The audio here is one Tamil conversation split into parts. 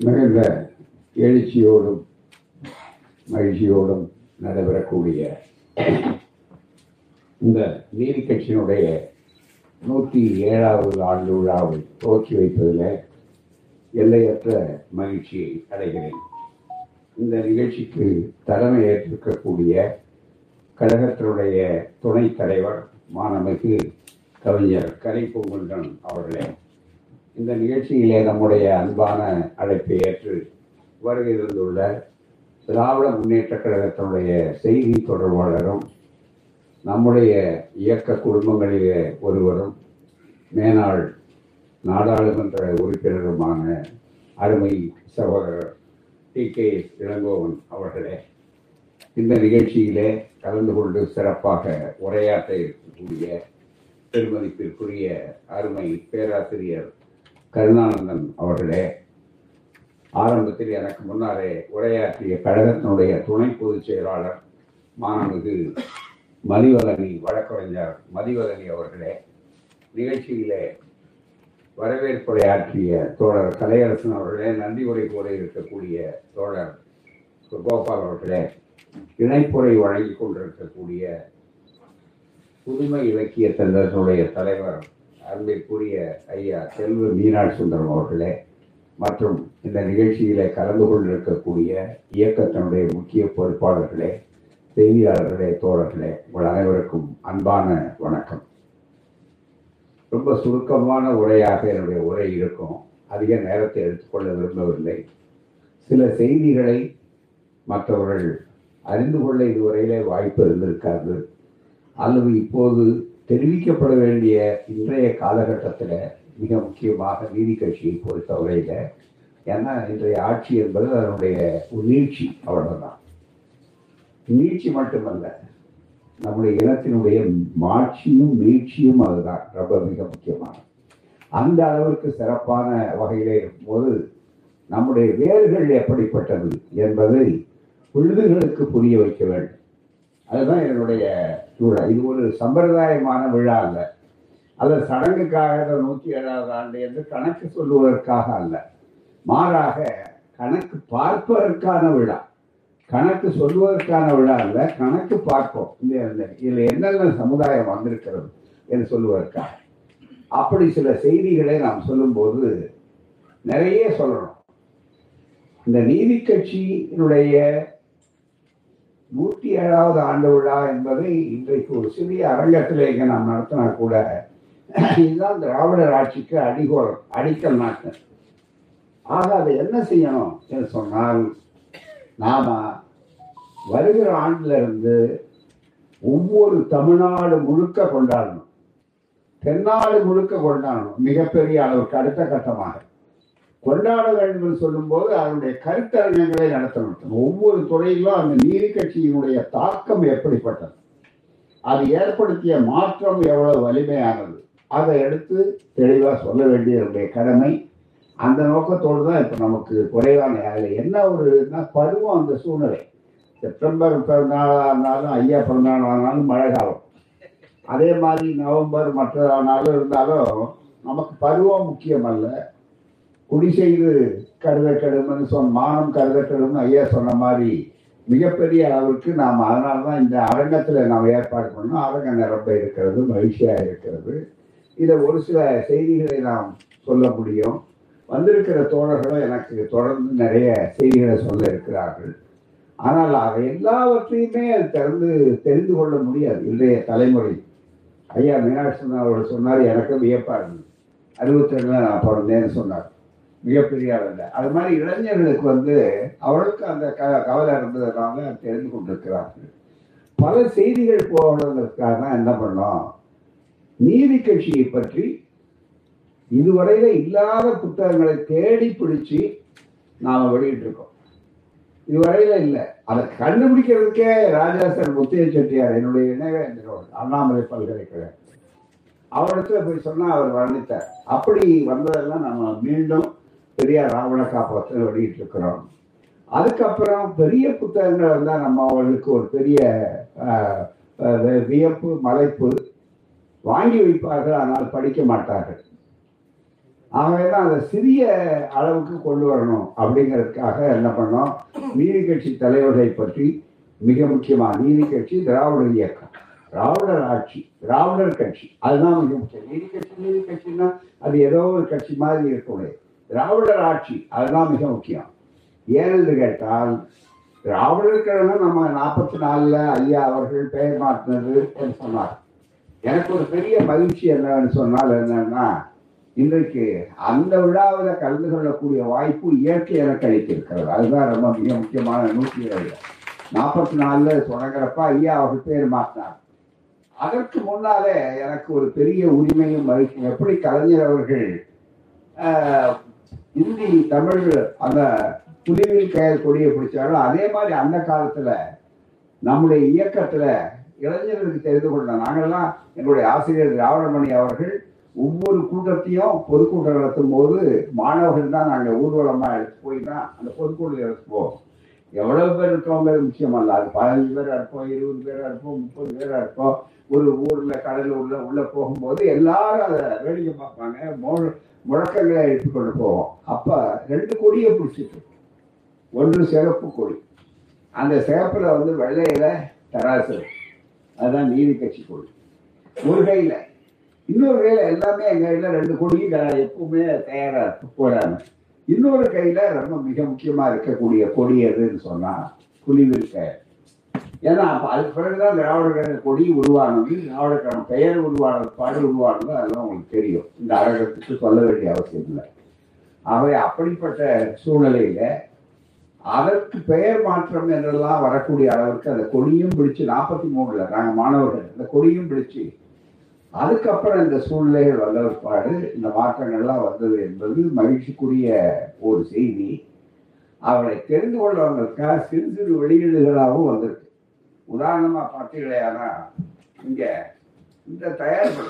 மிகுந்த எழுச்சியோடும் மகிழ்ச்சியோடும் நடைபெறக்கூடிய இந்த நீதி கட்சியினுடைய நூற்றி ஏழாவது ஆண்டு விழாவை துவக்கி வைப்பதில் எல்லையற்ற மகிழ்ச்சியை அடைகிறேன். இந்த நிகழ்ச்சிக்கு தலைமை ஏற்றிருக்கக்கூடிய கழகத்தினுடைய துணைத் தலைவர் மாணமிகு கவிஞர் கலைப்பூங்குன்றன் அவர்களே இந்த நிகழ்ச்சியிலே நம்முடைய அன்பான அழைப்பை ஏற்று வருகை தந்துள்ள திராவிட முன்னேற்ற கழகத்தினுடைய செய்தி தொடர்பாளரும் நம்முடைய இயக்க குடும்பங்களிலே ஒருவரும் மேனாள் நாடாளுமன்ற உறுப்பினருமான அருமை சகோதரர் டி கே இளங்கோவன் அவர்களே இந்த நிகழ்ச்சியிலே கலந்து கொண்டு சிறப்பாக உரையாற்ற இருக்கக்கூடிய பெருமதிப்பிற்குரிய அருமை பேராசிரியர் கருணானந்தன் அவர்களே ஆரம்பத்தில் எனக்கு முன்னாலே உரையாற்றிய கழகத்தினுடைய துணை பொதுச் செயலாளர் மாணமிகு மதிவதனி வழக்கறிஞர் மதிவதனி அவர்களே நிகழ்ச்சியிலே வரவேற்புரை ஆற்றிய தோழர் கலையரசன் அவர்களே நன்றி உரை கூட இருக்கக்கூடிய தோழர் கோபால் அவர்களே இணைப்புரை வழங்கி கொண்டிருக்கக்கூடிய புதுமை இலக்கிய தந்தத்தினுடைய தலைவர் அன்பிற்குரிய ஐயா செல்வ மீனாட்சி சுந்தரம் அவர்களே மற்றும் இந்த நிகழ்ச்சியிலே கலந்து கொண்டிருக்கக்கூடிய இயக்கத்தினுடைய முக்கிய பொறுப்பாளர்களே செய்தியாளர்களே தோழர்களே உங்கள் அனைவருக்கும் அன்பான வணக்கம். ரொம்ப சுருக்கமான உரையாக என்னுடைய உரை இருக்கும். அதிக நேரத்தை எடுத்துக்கொள்ள விரும்பவில்லை. சில செய்திகளை மற்றவர்கள் அறிந்து கொள்ள இதுவரையிலே வாய்ப்பு இருந்திருக்காது. அல்லது இப்போது தெரிவிக்கப்பட வேண்டிய இன்றைய காலகட்டத்தில் மிக முக்கியமாக நீதி கட்சியை பொறுத்தவரையில் ஏன்னா இன்றைய ஆட்சி என்பது அதனுடைய ஒரு நீட்சி அவ்வளவுதான். நீட்சி மட்டுமல்ல நம்முடைய இனத்தினுடைய மாட்சியும் மீட்சியும் அதுதான் ரொம்ப மிக முக்கியமான அந்த அளவிற்கு சிறப்பான வகையிலே இருக்கும்போது நம்முடைய வேர்கள் எப்படிப்பட்டது என்பதை விழுதுகளுக்கு புரிய வைக்க வேண்டும். அதுதான் என்னுடைய விழா இது ஒரு சம்பிரதாயமான விழா அல்ல. அல்ல சடங்குக்காக நூற்றி ஏழாவது ஆண்டு என்று கணக்கு சொல்லுவதற்காக அல்ல. மாறாக கணக்கு பார்ப்பதற்கான விழா. கணக்கு சொல்வதற்கான விழா அல்ல கணக்கு பார்ப்போம். இந்த இதில் என்னென்ன சமுதாயம் வந்திருக்கிறது என்று சொல்லுவதற்காக. அப்படி சில செய்திகளை நாம் சொல்லும்போது நிறைய சொல்லணும். இந்த நீதி கட்சியினுடைய நூற்றி ஏழாவது ஆண்டு விழா என்பதை இன்றைக்கு ஒரு சிறிய அரங்கத்திலே இங்கே நாம் நடத்தினா கூட இதுதான் திராவிடர் ஆட்சிக்கு அடிகோல் அடிக்கல் நாட்டு ஆக அதை என்ன செய்யணும் என்று சொன்னால் நாம வருகிற ஆண்டிலிருந்து ஒவ்வொரு தமிழ்நாடு முழுக்க கொண்டாடணும். தென்னாடு முழுக்க கொண்டாடணும் மிகப்பெரிய அளவுக்கு அடுத்த கட்டமாக. கொண்டாட வேண்டும் என்று சொல்லும்போது அதனுடைய கருத்தரங்கங்களை நடத்தணும். ஒவ்வொரு துறையிலும் அந்த நீதி கட்சியினுடைய தாக்கம் எப்படிப்பட்டது? அது ஏற்படுத்திய மாற்றம் எவ்வளவு வலிமையானது? அதை எடுத்து தெளிவாக சொல்ல வேண்டியதனுடைய கடமை. அந்த நோக்கத்தோடு தான் இப்போ நமக்கு குறைவான அதில் என்ன ஒரு பருவம் அந்த சூழ்நிலை? செப்டம்பர் பிறந்தநாளாக இருந்தாலும் ஐயா பிறந்தநாளானாலும் மழை காலம். அதே மாதிரி நவம்பர் மற்றதானாலும் இருந்தாலும் நமக்கு பருவம் முக்கியமல்ல. குடி செய்து கருத கெடும்னு சொன்ன மானம் கருத கெடும்னு ஐயா சொன்ன மாதிரி மிகப்பெரிய அளவுக்கு நாம் அதனால தான் இந்த அரங்கத்தில் நாம் ஏற்பாடு பண்ணோம். அரங்கம் நிரம்ப இருக்கிறது மகிழ்ச்சியாக இருக்கிறது. இதை ஒரு சில செய்திகளை நாம் சொல்ல முடியும். வந்திருக்கிற தோழர்களும் எனக்கு தொடர்ந்து நிறைய செய்திகளை சொல்ல இருக்கிறார்கள். ஆனால் அதை எல்லாவற்றையுமே திறந்து தெரிந்து கொள்ள முடியாது. இன்றைய தலைமுறை. ஐயா மீனாட்சி அவர்கள் சொன்னார் எனக்கும் வியப்பாக இருந்தது. அறுபத்தி ரெண்டுல நான் பிறந்தேன்னு சொன்னார். மிகப்பெரிய அளவில் அது மாதிரி இளைஞர்களுக்கு வந்து அவர்களுக்கு அந்த க கவலை இருந்ததுனால தெரிந்து கொண்டிருக்கிறார்கள். பல செய்திகள் போவதற்காக தான் என்ன பண்ணோம்? நீதி கட்சியை பற்றி இதுவரையில இல்லாத புத்தகங்களை தேடி பிடிச்சு நாம வெளியிட்டிருக்கோம். இதுவரையில இல்லை. அதை கண்டுபிடிக்கிறதுக்கே ராஜாசர் முத்தைய செட்டியார் என்னுடைய இணைவேந்தரோடு அண்ணாமலை பல்கலைக்கழகம். அவரிடத்துல போய் சொன்னா அவர் வர்ணித்தார். அப்படி வந்ததெல்லாம் நம்ம மீண்டும் பெரியார் ராவண காப்பாற்ற வெளியிட்டு இருக்கிறோம் அதுக்கப்புறம் பெரிய புத்தகங்கள் வந்தால் நம்ம அவர்களுக்கு ஒரு பெரிய வியப்பு மலைப்பு வாங்கி வைப்பார்கள். ஆனால் படிக்க மாட்டார்கள். ஆகவே தான் அதை சிறிய அளவுக்கு கொண்டு வரணும் அப்படிங்கிறதுக்காக என்ன பண்ணோம்? நீதி கட்சி தலைவர்களை பற்றி மிக முக்கியமா நீதி கட்சி திராவிட இயக்கம். திராவிடர் ஆட்சி திராவிடர் கட்சி. அதுதான் மிக முக்கியம். நீதி கட்சி நீதி கட்சின்னா அது ஏதோ ஒரு கட்சி மாதிரி இருக்கக்கூடாது. திராவிடர் ஆட்சி அதுதான் மிக முக்கியம். ஏனென்று கேட்டால் திராவிடர் நம்ம நாற்பத்தி நாலுல ஐயா அவர்கள் பெயர் மாற்றினது என்று சொன்னார். எனக்கு ஒரு பெரிய மகிழ்ச்சி என்னன்னு சொன்னால் என்னன்னா இன்றைக்கு அந்த விழாவில் கலந்து கொள்ளக்கூடிய வாய்ப்பு இயற்கை எனக்கு அளித்திருக்கிறது. அதுதான் ரொம்ப மிக முக்கியமான நூற்றி இருபது நாற்பத்தி நாலுல தொடங்குறப்ப ஐயா அவர்கள் பேர் மாற்றினார். அதற்கு முன்னாலே எனக்கு ஒரு பெரிய உரிமையும் மகிழ்ச்சியும். எப்படி கலைஞர் அவர்கள் இந்தி தமிழ் அந்த புலிவில் பெயர் கொடியை பிடிச்சாரோ அதே மாதிரி அந்த காலத்துல நம்முடைய இயக்கத்துல இளைஞர்களுக்கு தெரிந்து கொள்ள நாங்கள்லாம் எங்களுடைய ஆசிரியர் திராவிடமணி அவர்கள் ஒவ்வொரு கூட்டத்தையும் பொதுக்கூட்டம் நடத்தும் போது மாணவர்கள் தான் நாங்கள் ஊர்வலமா எடுத்து போய் தான் அந்த பொதுக்கூட்டம் எடுத்துப்போம் எவ்வளவு பேர் இருக்கவங்க முக்கியமல்ல அது பதினஞ்சு பேர் இருப்போம் இருபது பேர் இருப்போம் முப்பது பேர் இருப்போம். ஒரு ஊர்ல கடல் உள்ள போகும்போது எல்லாரும் அதை வேடிக்கை பார்ப்பாங்க. மோ- முழக்கங்களை எடுத்துக் கொண்டு போவோம். அப்ப ரெண்டு கொடியை பிடிச்சிட்டு ஒன்று சிறப்பு கொடி. அந்த சிவப்புல வந்து வெள்ளையில தராசு. அதுதான் நீதி கட்சி கொடி. ஒரு கையில. இன்னொரு கையில எல்லாமே எங்க கையில ரெண்டு கொடியும் எப்பவுமே தயாரா இருக்கு இன்னொரு கையில ரொம்ப மிக முக்கியமா இருக்கக்கூடிய கொடி எதுன்னு சொன்னா புலிவிருக்க. ஏன்னா அதுக்கு பிறகுதான் திராவிட கொடி உருவானது திராவிட பெயர் உருவானது பாடல் உருவானது அதெல்லாம் உங்களுக்கு தெரியும். இந்த அரங்கத்துக்கு சொல்ல வேண்டிய அவசியம் இல்லை. ஆகவே அப்படிப்பட்ட சூழ்நிலையில அதற்கு பெயர் மாற்றம் என்றெல்லாம் வரக்கூடிய அளவுக்கு அந்த கொடியும் பிடிச்சு நாற்பத்தி மூணுல நாங்கள் மாணவர்கள் அந்த கொடியும் பிடிச்சு அதுக்கப்புறம் இந்த சூழ்நிலைகள் வந்த பிற்பாடு இந்த மாற்றங்கள்லாம் வந்தது என்பது மகிழ்ச்சிக்குரிய ஒரு செய்தி. அவரை தெரிந்து கொள்ளவங்களுக்காக சிறு சிறு வெளியீடுகளாகவும் வந்திருக்கு. உதாரணமா பார்த்தீங்களேனா இங்க இந்த தயாரிப்பு.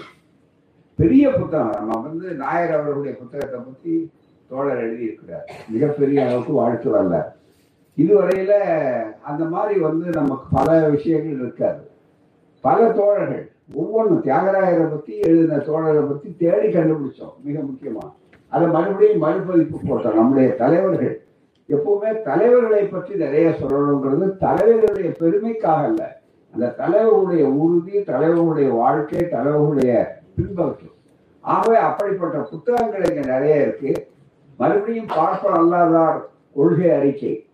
பெரிய புத்தகம். நம்ம வந்து நாயர் அவர்களுடைய புத்தகத்தை பத்தி தோழர் எழுதியிருக்கிறார். மிகப்பெரிய அளவுக்கு வாழ்த்து வரல இதுவரையில அந்த மாதிரி வந்து நமக்கு பல விஷயங்கள் இருக்காது. பல தோழர்கள் ஒவ்வொன்றும் தியாகராயரை பத்தி எழுதின தோழரை பத்தி தேடி கண்டுபிடிச்சோம். மிக முக்கியமா. அதை மறுபடியும் மறுபதிப்பு போட்டோம். நம்முடைய தலைவர்கள் எப்பவுமே தலைவர்களை பற்றி நிறைய சொல்லணுங்கிறது தலைவர்களுடைய பெருமைக்காக அல்ல. அந்த தலைவர்களுடைய உறுதி தலைவர்களுடைய வாழ்க்கை தலைவர்களுடைய பின்பற்றும் ஆகவே அப்படிப்பட்ட புத்தகங்கள் இங்க நிறைய இருக்கு. மறுபடியும் பார்ப்போம் அல்லாதார் கொள்கை அறிக்கை.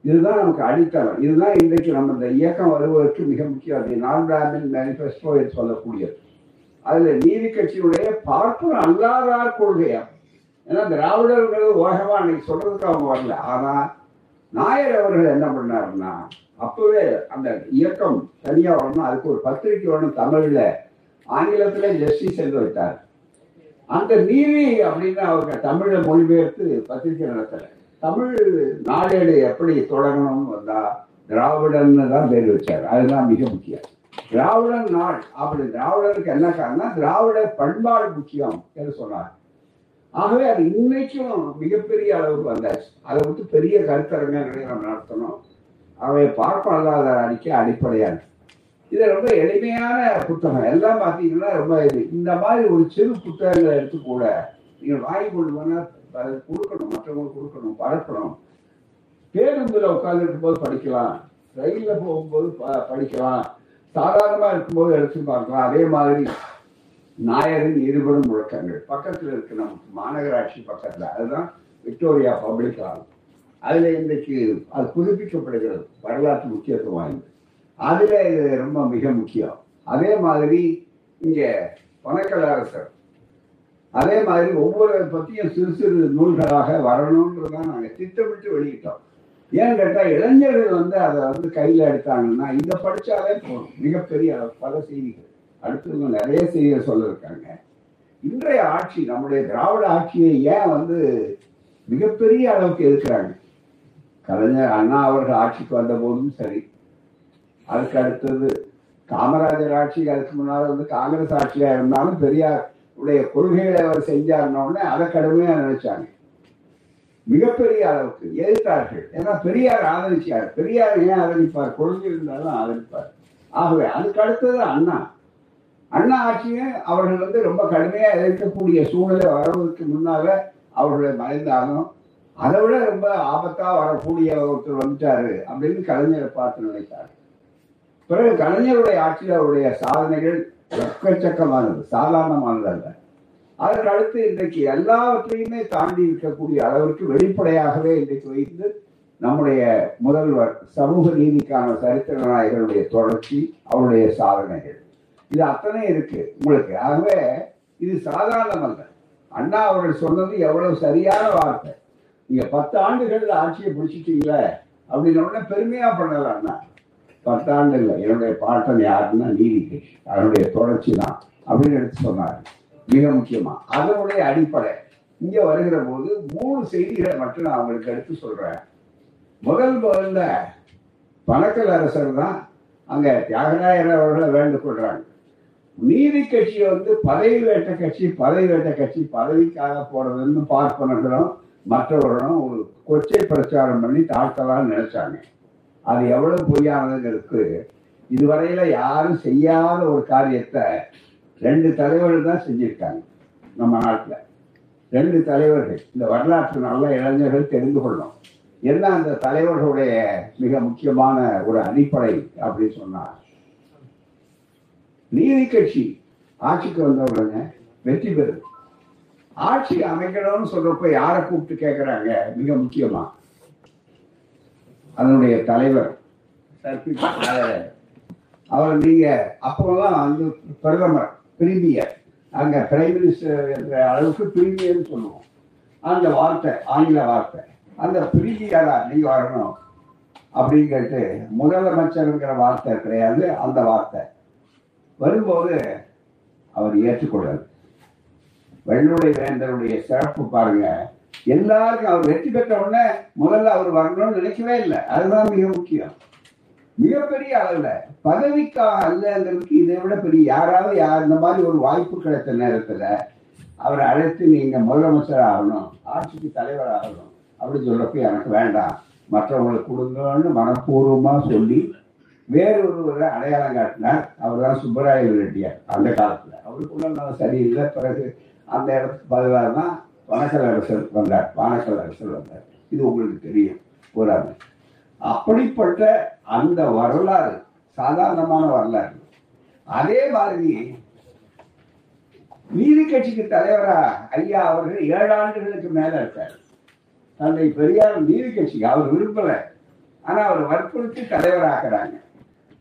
இதுதான் நமக்கு அடித்தளம். இதுதான் இன்றைக்கு நம்ம இந்த இயக்கம் வருவதற்கு மிக முக்கியம். அது நான் பிராமின் மேனிஃபெஸ்டோ என்று சொல்லக்கூடியது. அதுல நீதி கட்சியுடைய பார்ப்போம் அல்லாதார் கொள்கையா? ஏன்னா திராவிடர்கள் ஓகமா அன்னைக்கு சொல்றதுக்கு அவங்க வரல. ஆனா நாயர் அவர்கள் என்ன பண்ணாருன்னா அப்பவே அந்த இயக்கம் தனியா வரணும். அதுக்கு ஒரு பத்திரிகை வரணும் தமிழ்ல. ஆங்கிலத்துல ஜஸ்டிஸ் என்று வைத்தார் அந்த நீதி அப்படின்னு அவங்க தமிழை மொழிபெயர்த்து பத்திரிகை நடத்தல. தமிழ் நாளேடு எப்படி தொடங்கணும்னு வந்தா திராவிடன்னு தான் பேர் வச்சார். அதுதான் மிக முக்கியம். திராவிடன் நாள். அப்படி திராவிடருக்கு என்ன காரணம் திராவிட பண்பாடு முக்கியம் என்று சொன்னார். ஆகவே அது இன்னைக்கும் மிகப்பெரிய அளவுக்கு வந்தாச்சு. அதை விட்டு பெரிய கருத்தரங்க நிலையம் நடத்தணும். அவை பார்ப்பதாத அறிக்கை அடிப்படையான இது ரொம்ப எளிமையான புத்தகம். எல்லாம் பார்த்தீங்கன்னா ரொம்ப இது. இந்த மாதிரி ஒரு சிறு புத்தகங்களை எடுத்து கூட நீங்கள் வாங்கி கொண்டு போனால் கொடுக்கணும் மற்றவங்களுக்கு கொடுக்கணும் பரப்பணும். பேருந்துல உட்கார்ந்துருக்கும் போது படிக்கலாம். ரயிலில் போகும்போது ப- படிக்கலாம். சாதாரணமாக இருக்கும்போது எடுத்து பார்க்கலாம். அதே மாதிரி நாயரின் இருபடும் முழக்கங்கள். பக்கத்துல இருக்கு நமக்கு மாநகராட்சி பக்கத்துல அதுதான் விக்டோரியா பப்ளிக் ஹால். அதுல இன்றைக்கு அது புதுப்பிக்கப்படுகிறது வரலாற்று முக்கியத்துவம் வாய்ந்தது. அதுல இது ரொம்ப மிக முக்கியம். அதே மாதிரி இங்க பணக்கல அரசர். அதே மாதிரி ஒவ்வொரு பற்றியும் சிறு சிறு நூல்களாக வரணுன்றதான் நாங்க திட்டமிட்டு வெளியிட்டோம். ஏன்னு கேட்டா இளைஞர்கள் வந்து அதை வந்து கையில எடுத்தாங்கன்னா இதை படிச்சாலே போகணும் மிகப்பெரிய பல செய்திகள். அடுத்தவங்க நிறைய செய்ய சொல்ல இருக்காங்க இன்றைய ஆட்சி நம்முடைய திராவிட ஆட்சியை ஏன் வந்து மிகப்பெரிய அளவுக்கு எதிர்க்கிறாங்க? கலைஞர் அண்ணா அவர்கள் ஆட்சிக்கு வந்த போதும் சரி. அதுக்கு அடுத்தது காமராஜர் ஆட்சி அதுக்கு முன்னால் வந்து காங்கிரஸ் ஆட்சியா இருந்தாலும் பெரியார் உடைய கொள்கைகளை அவர் செஞ்சாருன்னொடனே அதை கடுமையா நினைச்சாங்க. மிகப்பெரிய அளவுக்கு எதிர்த்தார்கள். ஏன்னா பெரியார் ஆதரிச்சார். பெரியார் ஏன் ஆதரிப்பார்? கொள்கை இருந்தாலும் ஆதரிப்பார். ஆகவே அதுக்கு அடுத்தது அண்ணா. அண்ணா ஆட்சியும் அவர்கள் வந்து ரொம்ப கடுமையா எதிர்க்கக்கூடிய சூழ்நிலை வரவதற்கு முன்னால அவர்களை மறைந்தாலும் அதை விட ரொம்ப ஆபத்தா வரக்கூடிய ஒருத்தர் வந்துட்டாரு அப்படின்னு கலைஞரை பார்த்து நினைத்தார். பிறகு கலைஞருடைய ஆட்சியில் அவருடைய சாதனைகள் எக்கச்சக்கமானது சாதாரணமானது அல்ல. அதற்கு அடுத்து இன்றைக்கு எல்லாவற்றையுமே தாண்டி இருக்கக்கூடிய அளவிற்கு வெளிப்படையாகவே இன்றைக்கு வைத்து நம்முடைய முதல்வர் சமூக நீதிக்கான சரித்திர நாயகருடைய தொடர்ச்சி அவருடைய சாதனைகள். இது அத்தனை இருக்கு. உங்களுக்கு ஆகவே இது சாதாரணம் அல்ல அண்ணா அவர்கள் சொன்னது எவ்வளவு சரியான வார்த்தை. நீங்க பத்து ஆண்டுகள் ஆட்சியை பிடிச்சிட்டீங்களே அப்படின்னு உடனே பெருமையா பண்ணல அண்ணா. பத்தாண்டு இல்லை என்னுடைய பாட்டன் யாருன்னா நீதி அதனுடைய தொடர்ச்சி தான் அப்படின்னு எடுத்து சொன்னார். மிக முக்கியமா அதனுடைய அடிப்படை. இங்க வருகிற போது மூணு செய்திகளை மட்டும் நான் அவங்களுக்கு எடுத்து சொல்றேன். முதல் முதல்ல பணக்கல் அரசர் தான் அங்க தியாகராயர் அவர்களை வேண்டு கொள்றாங்க நீதி கட்சி வந்து பதவி வேட்ட கட்சி பதவி வேட்ட கட்சி பதவிக்காக போறதுன்னு பார்ப்பனர்களும் மற்றவர்களும் ஒரு கொச்சை பிரச்சாரம் பண்ணி தாழ்த்தலாம் நினைச்சாங்க. அது எவ்வளவு பொய்யானதுங்கிறதுக்கு இதுவரையில யாரும் செய்யாத ஒரு காரியத்தை ரெண்டு தலைவர்கள் தான் செஞ்சிருக்காங்க நம்ம நாட்டில். ரெண்டு தலைவர்கள். இந்த வரலாற்று நல்ல இளைஞர்கள் தெரிந்து கொள்ளும். என்ன அந்த தலைவர்களுடைய மிக முக்கியமான ஒரு அடிப்படை அப்படின்னு சொன்னார் நீதி கட்சி ஆட்சிக்கு வந்தவங்க வெற்றி பெறும். ஆட்சி அமைக்கணும்னு சொல்றப்ப யாரை கூப்பிட்டு கேட்கறாங்க மிக முக்கியமா. அதனுடைய தலைவர் அவர் நீங்க அப்போதான் வந்து பிரதமர் பிரீமியர். அங்க பிரைம் மினிஸ்டர் என்ற அளவுக்கு பிரீமியர்னு சொல்லுவோம். அந்த வார்த்தை ஆங்கில வார்த்தை. அந்த பிரீமியரா நீங்க வரணும் அப்படின்னு கேட்டு முதலமைச்சருங்கிற வார்த்தை கிடையாது அந்த வார்த்தை. வரும்போது அவர் ஏற்றுக்கொள்ளார் வெள்ளுடை வேந்தருடைய சிறப்பு பாருங்க. எல்லாருக்கும் அவர் வெற்றி பெற்ற உடனே முதல்ல அவர் வரணும்னு நினைக்கவே இல்லை. அதுதான் மிக முக்கியம். மிகப்பெரிய அளவுல பதவிக்காக அல்லங்கிறதுக்கு இதை விட பெரிய யாராவது யார் இந்த மாதிரி ஒரு வாய்ப்பு கிடைத்த நேரத்துல அவரை அழைத்து நீங்க முதலமைச்சர் ஆகணும் ஆட்சிக்கு தலைவர் ஆகணும் அப்படின்னு சொல்றப்ப எனக்கு வேண்டாம். மற்றவங்களுக்கு கொடுங்கன்னு மனப்பூர்வமா சொல்லி வேறொருவரை அடையாளம் காட்டினார். அவர் தான் சுப்பராய ரெட்டியார் அந்த காலத்துல. அவருக்கு உடல்நலம் சரியில்லை பிறகு அந்த இடத்துக்கு பதிலாக தான் வனக்கல் அரசர் வந்தார் வானக்கல் அரசர் வந்தார். இது உங்களுக்கு தெரியும் கூறாது அப்படிப்பட்ட அந்த வரலாறு சாதாரணமான வரலாறு. அதே மாதிரி நீதி கட்சிக்கு தலைவரா ஐயா அவர்கள் ஏழு ஆண்டுகளுக்கு மேல இருக்கார். தந்தை பெரியார் நீதி கட்சிக்கு அவர் விரும்பல. ஆனா அவர் வற்புறுத்தி தலைவராக்குறாங்க.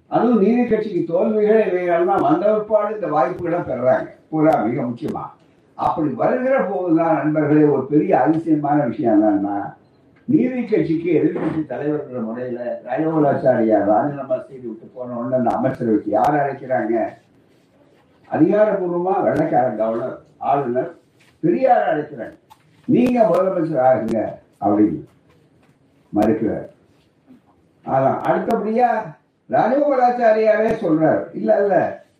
அதுவும் நீதி கட்சிக்கு தோல்விகள் இவைகள்லாம் வந்த பிற்பாடு இந்த வாய்ப்புகளை பெறாங்க. பூரா மிக முக்கியமா. அப்படி வருகிற போதுதான் நண்பர்களே ஒரு பெரிய அதிசயமான விஷயம் என்னன்னா நீதி கட்சிக்கு எதிர்கட்சி தலைவர்கிற முறையில ராஜகோலாச்சாரியா ராஜினாமா செய்து விட்டு போன உடனே அந்த அமைச்சரவைக்கு யார் அழைக்கிறாங்க? அதிகாரபூர்வமா வெள்ளக்கார கவர்னர் ஆளுநர் பெரியார் அழைக்கிறாங்க. நீங்க முதலமைச்சர் ஆகுங்க அப்படின்னு மறுக்கிறார். அதான் அடுத்தபடியா ராஜகோபாலாச்சாரியாரே சொல்றாரு இல்ல இல்ல.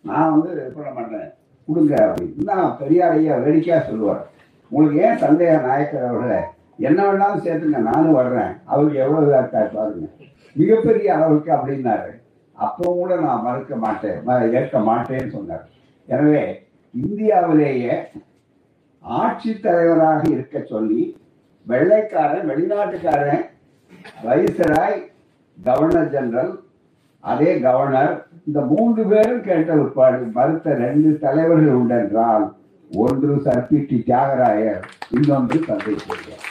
நான் வந்து இது பண்ண மாட்டேன் கொடுங்க அப்படின்னு. நான் பெரியார் ஐயா வேடிக்கையா சொல்லுவார். உங்களுக்கு ஏன் சந்தேக நாயக்கர் அவர்களை? என்ன வேணாலும் சேர்த்துங்க நானும் வர்றேன். அவருக்கு எவ்வளவு இதாக இருக்கா பாருங்க. மிகப்பெரிய அளவுக்கு அப்படின்னாரு. அப்போ கூட நான் மறுக்க மாட்டேன். ஏற்க மாட்டேன்னு சொன்னார். எனவே இந்தியாவிலேயே ஆட்சி தலைவராக இருக்க சொல்லி வெள்ளைக்காரன் வெளிநாட்டுக்காரன் வைசராய் கவர்னர் ஜெனரல் அதே கவர்னர் இந்த மூன்று பேரும் கேட்ட உட்பாடு மறுத்த ரெண்டு தலைவர்கள் உண்டென்றால் ஒன்று சர்பிடி தியாகராயர் இன்னொன்று தந்தை பெரியார்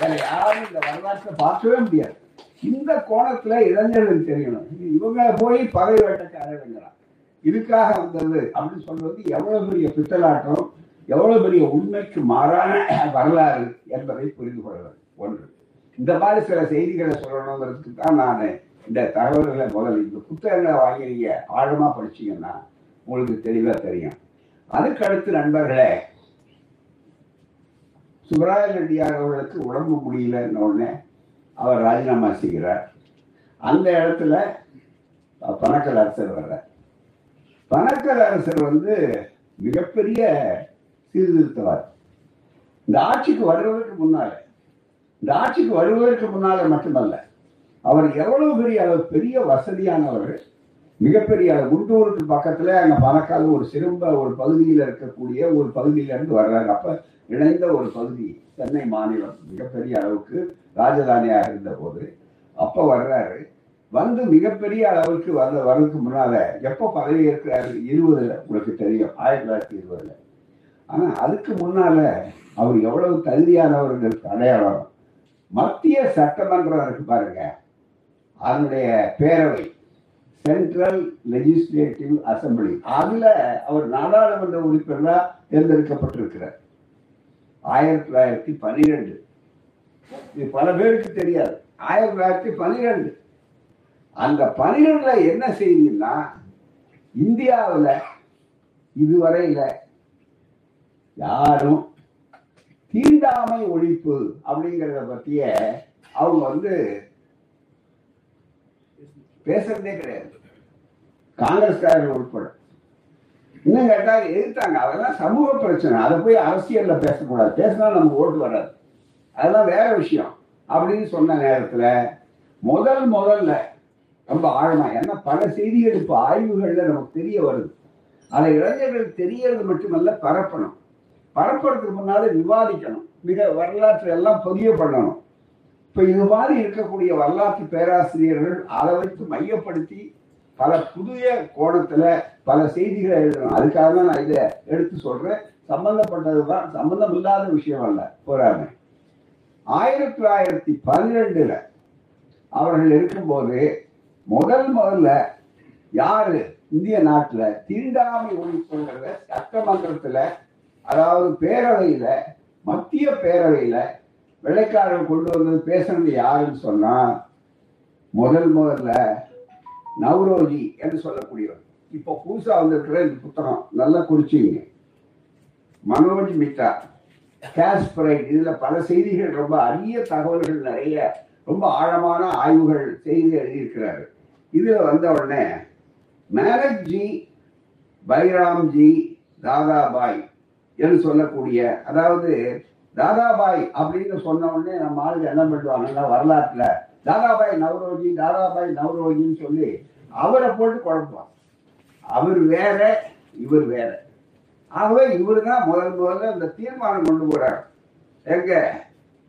வேற யாரும் இந்த வரலாற்றை பார்க்கவே முடியாது. இந்த கோணத்துல இளைஞர்களுக்கு தெரியணும். இவங்க போய் பதவி வேட்டக்காரங்கிறான் இதுக்காக வந்தது அப்படின்னு சொல்றது எவ்வளவு பெரிய பித்தலாட்டம் எவ்வளவு பெரிய உண்மைக்கு மாறான வரலாறு என்பதை புரிந்து கொள்ள ஒன்று. இந்த மாதிரி சில செய்திகளை சொல்லணுங்கிறதுக்கு தான் நான் இந்த தகவல்களை முதல்ல இந்த புத்தகங்களை வாங்கி ஆழமாக ஆழமா படிச்சீங்கன்னா உங்களுக்கு தெளிவா தெரியும். அதுக்கடுத்து நண்பர்களே சுப்பராய ரெட்டியார் அவர்களுக்கு உடம்பு முடியலன்ன உடனே அவர் ராஜினாமா செய்கிறார். அந்த இடத்துல பணக்கல் அரசர் வர்றார். பணக்கல் அரசர் வந்து மிகப்பெரிய சீர்திருத்தவார் இந்த ஆட்சிக்கு வருவதற்கு முன்னால இந்த ஆட்சிக்கு வருவதற்கு முன்னால மட்டுமல்ல அவர் எவ்வளவு பெரிய அளவு பெரிய வசதியானவர்கள் மிகப்பெரிய குண்டூருக்கு பக்கத்துல அங்க பணக்கால ஒரு சிறும்ப ஒரு பகுதியில் இருக்கக்கூடிய ஒரு பகுதியில இருந்து வர்றாரு. அப்ப இணைந்த ஒரு பகுதி சென்னை மாநிலம் மிகப்பெரிய அளவுக்கு ராஜதானியாக இருந்த போது. அப்ப வர்றாரு. வந்து மிகப்பெரிய அளவுக்கு வந்த வர்றதுக்கு முன்னால எப்ப பதவி இருக்கிறாரு இருபதுல உங்களுக்கு தெரியும். ஆயிரத்தி தொள்ளாயிரத்தி இருபதுல. ஆனா அதுக்கு முன்னால அவர் எவ்வளவு தகுதியானவர்களுக்கு அடையாளம்? மத்திய சட்டமன்றம் இருக்கு பாருங்க. அதனுடைய பேரவை சென்ட்ரல் லெஜிஸ்லேட்டிவ் அசம்பிளி அதுல அவர் நாடாளுமன்ற உறுப்பினராக தேர்ந்தெடுக்கப்பட்டிருக்கிறார். ஆயிரத்தி தொள்ளாயிரத்தி பனிரெண்டு இது பல பேருக்கு தெரியாது. ஆயிரத்தி தொள்ளாயிரத்தி பனிரெண்டு அந்த பனிரெண்டுல என்ன செய்தின்னா இந்தியாவில் இதுவரையில யாரும் தீண்டாமை ஒழிப்பு அப்படிங்கிறத பற்றிய அவங்க வந்து பேசுறதே கிடையாது. காங்கிரஸ்காரர்கள் உட்பட. இன்னும் கேட்டால் எதிர்த்தாங்க. அதெல்லாம் சமூக பிரச்சனை. அதை போய் அரசியல்ல பேசக்கூடாது. பேசினா நமக்கு ஓட்டு வராது. அதெல்லாம் வேற விஷயம். அப்படின்னு சொன்ன நேரத்துல முதல் முதல்ல ரொம்ப ஆழமா ஏன்னா பல செய்திகள் இப்ப ஆய்வுகள்ல நமக்கு தெரிய வருது. அதை இளைஞர்களுக்கு தெரியறது மட்டுமல்ல பரப்பணும். பரப்புறதுக்கு முன்னால விவாதிக்கணும். மிக வரலாற்று எல்லாம் பதிய பண்ணணும். இப்ப இது மாதிரி இருக்கக்கூடிய வரலாற்று பேராசிரியர்கள் அதை வைத்து மையப்படுத்தி பல புதிய கோணத்துல பல செய்திகளை எழுதணும் அதுக்காக தான் நான் இதை எடுத்து சொல்றேன். சம்பந்தப்பட்டதுதான் சம்பந்தம் இல்லாத விஷயம் அல்ல. போறாங்க. ஆயிரத்தி தொள்ளாயிரத்தி பன்னிரெண்டுல அவர்கள் இருக்கும்போது முதல் முதல்ல யாரு? இந்திய நாட்டுல தீண்டாமை ஒழிப்புங்கிறத சட்டமன்றத்துல அதாவது பேரவையில மத்திய பேரவையில வெள்ளைக்காரன் கொண்டு வந்தது பேசுனது யாருன்னு சொன்னா முதல் முதல்ல நவ்ரோஜி என்று சொல்லக்கூடியவர். இப்போ புதுசா வந்திருக்கிற இந்த புத்தகம் நல்லா குறிச்சிங்க. மனோஜ் மித்ரா காஸ்பரைட் இதுல பல செய்திகள் ரொம்ப அரிய தகவல்கள் நிறைய ரொம்ப ஆழமான ஆய்வுகள் செய்து எழுதியிருக்கிறாரு. இதுல வந்த உடனே மேனக்ஜி பைராம்ஜி தாதாபாய் என்று சொல்லக்கூடிய அதாவது தாதாபாய் அப்படின்னு சொன்ன உடனே நம்ம ஆளுங்க என்ன பண்ணுவாங்கன்னா வரலாற்றுல தாதாபாய் நவரோஜி தாதாபாய் நவரோஜின்னு சொல்லி அவரை போட்டு குழப்புவான் அவர் வேற இவர் வேற. ஆகவே இவர் தான் முதல் முதல்ல இந்த தீர்மானம் கொண்டு போறார். எங்க?